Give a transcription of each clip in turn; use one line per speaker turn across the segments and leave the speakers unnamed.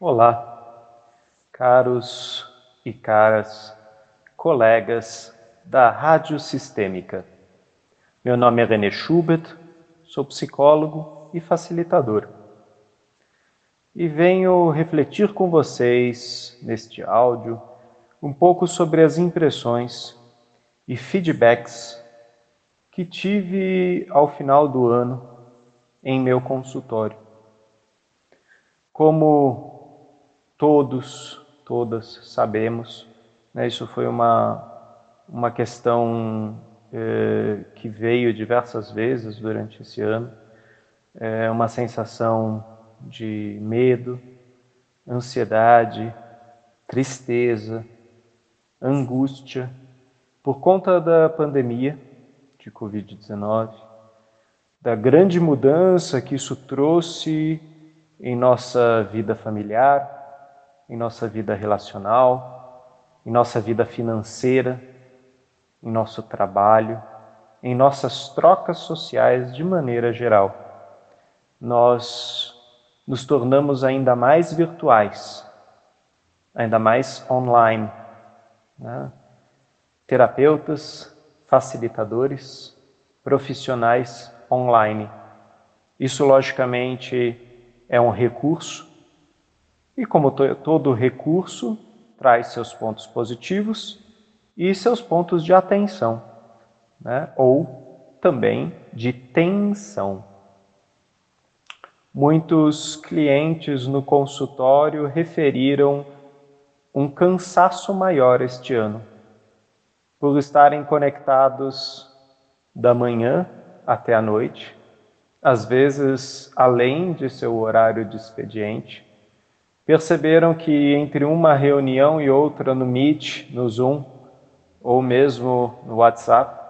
Olá, caros e caras colegas da Rádio Sistêmica. Meu nome é René Schubert, sou psicólogo e facilitador. E venho refletir com vocês neste áudio um pouco sobre as impressões e feedbacks que tive ao final do ano em meu consultório. Como todos, todas sabemos. Né? Isso foi uma, uma questão eh, que veio diversas vezes durante esse ano. É uma sensação de medo, ansiedade, tristeza, angústia por conta da pandemia de Covid-19, da grande mudança que isso trouxe em nossa vida familiar, em nossa vida relacional, em nossa vida financeira, em nosso trabalho, em nossas trocas sociais de maneira geral. Nós nos tornamos ainda mais virtuais, ainda mais online. Né? Terapeutas, facilitadores, profissionais online. Isso, logicamente, é um recurso e como todo recurso, traz seus pontos positivos e seus pontos de atenção, né? ou também de tensão. Muitos clientes no consultório referiram um cansaço maior este ano, por estarem conectados da manhã até a noite, às vezes além de seu horário de expediente, perceberam que entre uma reunião e outra no Meet, no Zoom, ou mesmo no WhatsApp,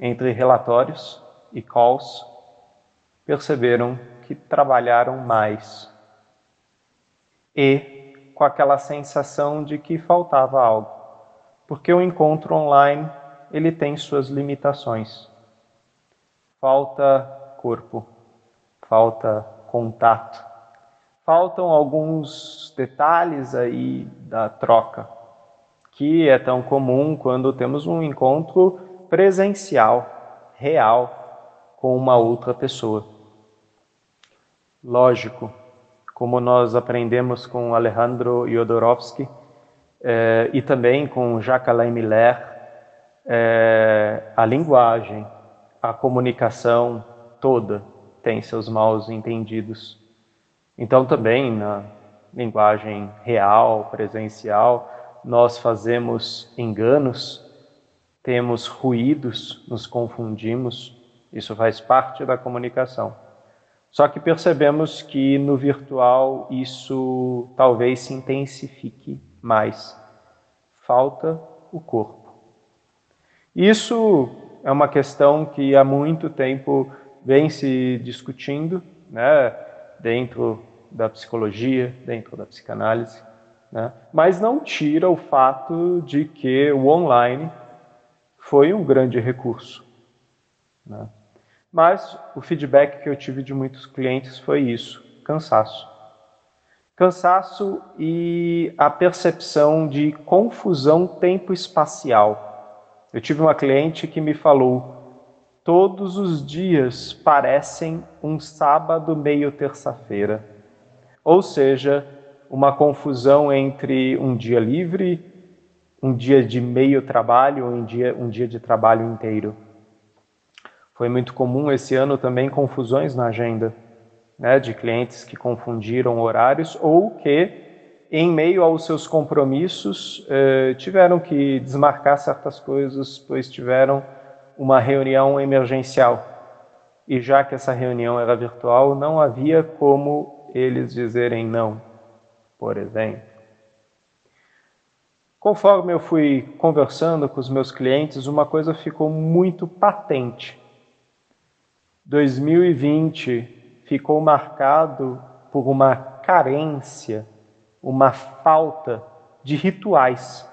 entre relatórios e calls, perceberam que trabalharam mais. E com aquela sensação de que faltava algo. Porque o encontro online, ele tem suas limitações. Falta corpo, falta contato, faltam alguns detalhes aí da troca, que é tão comum quando temos um encontro presencial, real, com uma outra pessoa. Lógico, como nós aprendemos com Alejandro Jodorowsky eh, e também com Jacques Alain Miller, eh, a linguagem, a comunicação toda tem seus maus entendidos. Então, também na linguagem real, presencial, nós fazemos enganos, temos ruídos, nos confundimos, isso faz parte da comunicação. Só que percebemos que no virtual isso talvez se intensifique mais. Falta o corpo. Isso é uma questão que há muito tempo vem se discutindo, né, dentro da psicologia, dentro da psicanálise, né? mas não tira o fato de que o online foi um grande recurso. Né? Mas o feedback que eu tive de muitos clientes foi isso: cansaço. Cansaço e a percepção de confusão tempo-espacial. Eu tive uma cliente que me falou: todos os dias parecem um sábado meio terça-feira ou seja, uma confusão entre um dia livre, um dia de meio trabalho ou um dia, um dia de trabalho inteiro. Foi muito comum esse ano também confusões na agenda, né, de clientes que confundiram horários ou que, em meio aos seus compromissos, eh, tiveram que desmarcar certas coisas, pois tiveram uma reunião emergencial. E já que essa reunião era virtual, não havia como eles dizerem não, por exemplo. Conforme eu fui conversando com os meus clientes, uma coisa ficou muito patente. 2020 ficou marcado por uma carência, uma falta de rituais.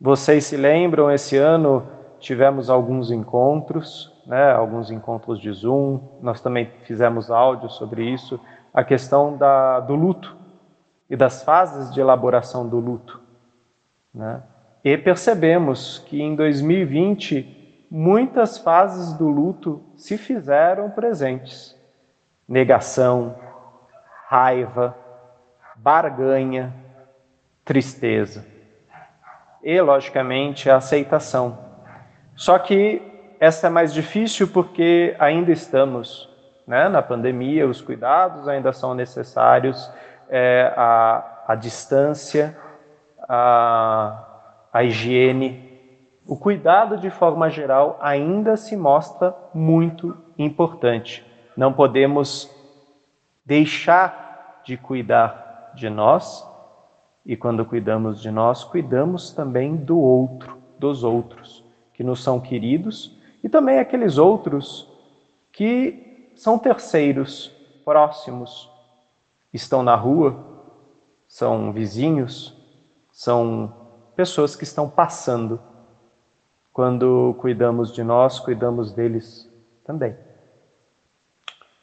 Vocês se lembram, esse ano tivemos alguns encontros, né, alguns encontros de Zoom, nós também fizemos áudio sobre isso, a questão da, do luto e das fases de elaboração do luto. Né? E percebemos que em 2020 muitas fases do luto se fizeram presentes: negação, raiva, barganha, tristeza. E, logicamente, a aceitação. Só que essa é mais difícil porque ainda estamos né, na pandemia, os cuidados ainda são necessários, é, a, a distância, a, a higiene, o cuidado de forma geral ainda se mostra muito importante. Não podemos deixar de cuidar de nós, e quando cuidamos de nós, cuidamos também do outro, dos outros, que nos são queridos, e também aqueles outros que são terceiros, próximos, estão na rua, são vizinhos, são pessoas que estão passando. Quando cuidamos de nós, cuidamos deles também.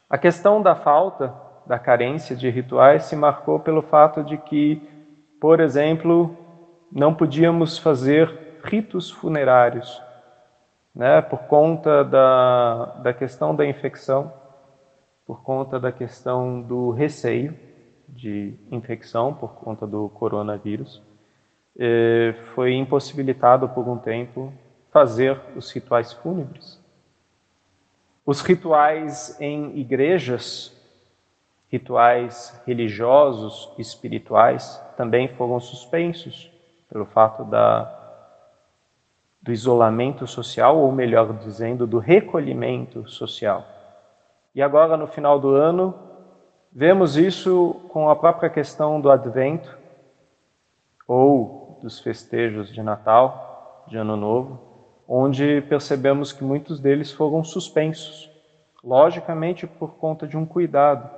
A questão da falta, da carência de rituais se marcou pelo fato de que, por exemplo, não podíamos fazer ritos funerários, né, por conta da, da questão da infecção, por conta da questão do receio de infecção por conta do coronavírus. Eh, foi impossibilitado por um tempo fazer os rituais fúnebres. Os rituais em igrejas, rituais religiosos, espirituais, também foram suspensos pelo fato da, do isolamento social, ou melhor dizendo, do recolhimento social. E agora, no final do ano, vemos isso com a própria questão do advento, ou dos festejos de Natal, de Ano Novo, onde percebemos que muitos deles foram suspensos, logicamente por conta de um cuidado.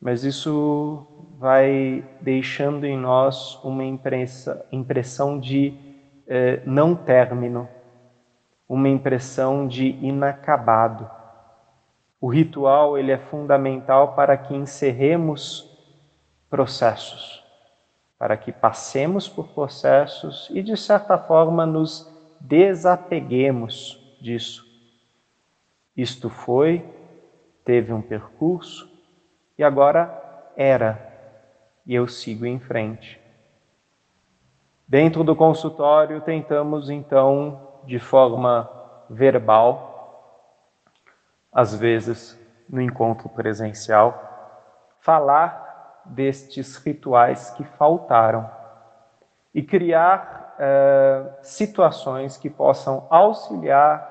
Mas isso vai deixando em nós uma impressão de eh, não término, uma impressão de inacabado. O ritual ele é fundamental para que encerremos processos, para que passemos por processos e de certa forma nos desapeguemos disso. Isto foi, teve um percurso e agora era, e eu sigo em frente. Dentro do consultório, tentamos então, de forma verbal, às vezes no encontro presencial, falar destes rituais que faltaram e criar uh, situações que possam auxiliar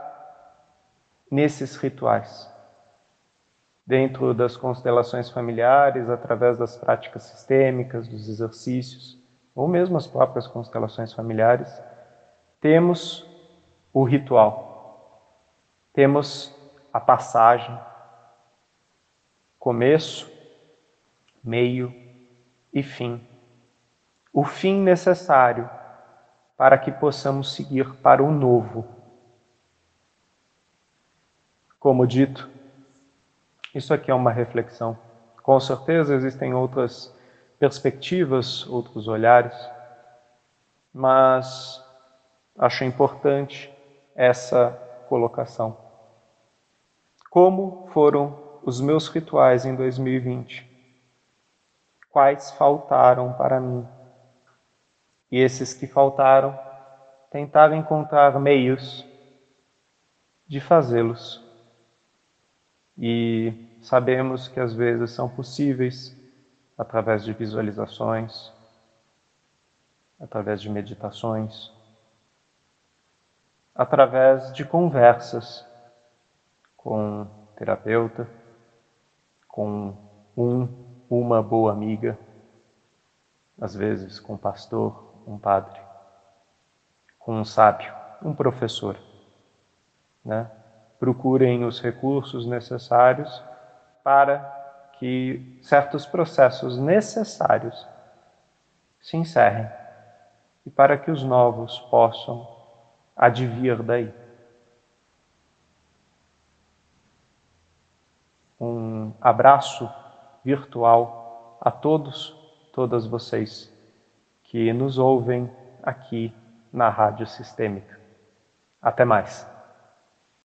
nesses rituais. Dentro das constelações familiares, através das práticas sistêmicas, dos exercícios, ou mesmo as próprias constelações familiares, temos o ritual. Temos a passagem, começo, meio e fim. O fim necessário para que possamos seguir para o novo. Como dito, isso aqui é uma reflexão. Com certeza existem outras perspectivas, outros olhares, mas acho importante essa colocação. Como foram os meus rituais em 2020? Quais faltaram para mim? E esses que faltaram tentaram encontrar meios de fazê-los. E sabemos que às vezes são possíveis através de visualizações, através de meditações, através de conversas com terapeuta, com um, uma boa amiga, às vezes com pastor, um padre, com um sábio, um professor. Né? Procurem os recursos necessários para que certos processos necessários se encerrem e para que os novos possam advir daí. Um abraço virtual a todos, todas vocês que nos ouvem aqui na Rádio Sistêmica. Até mais.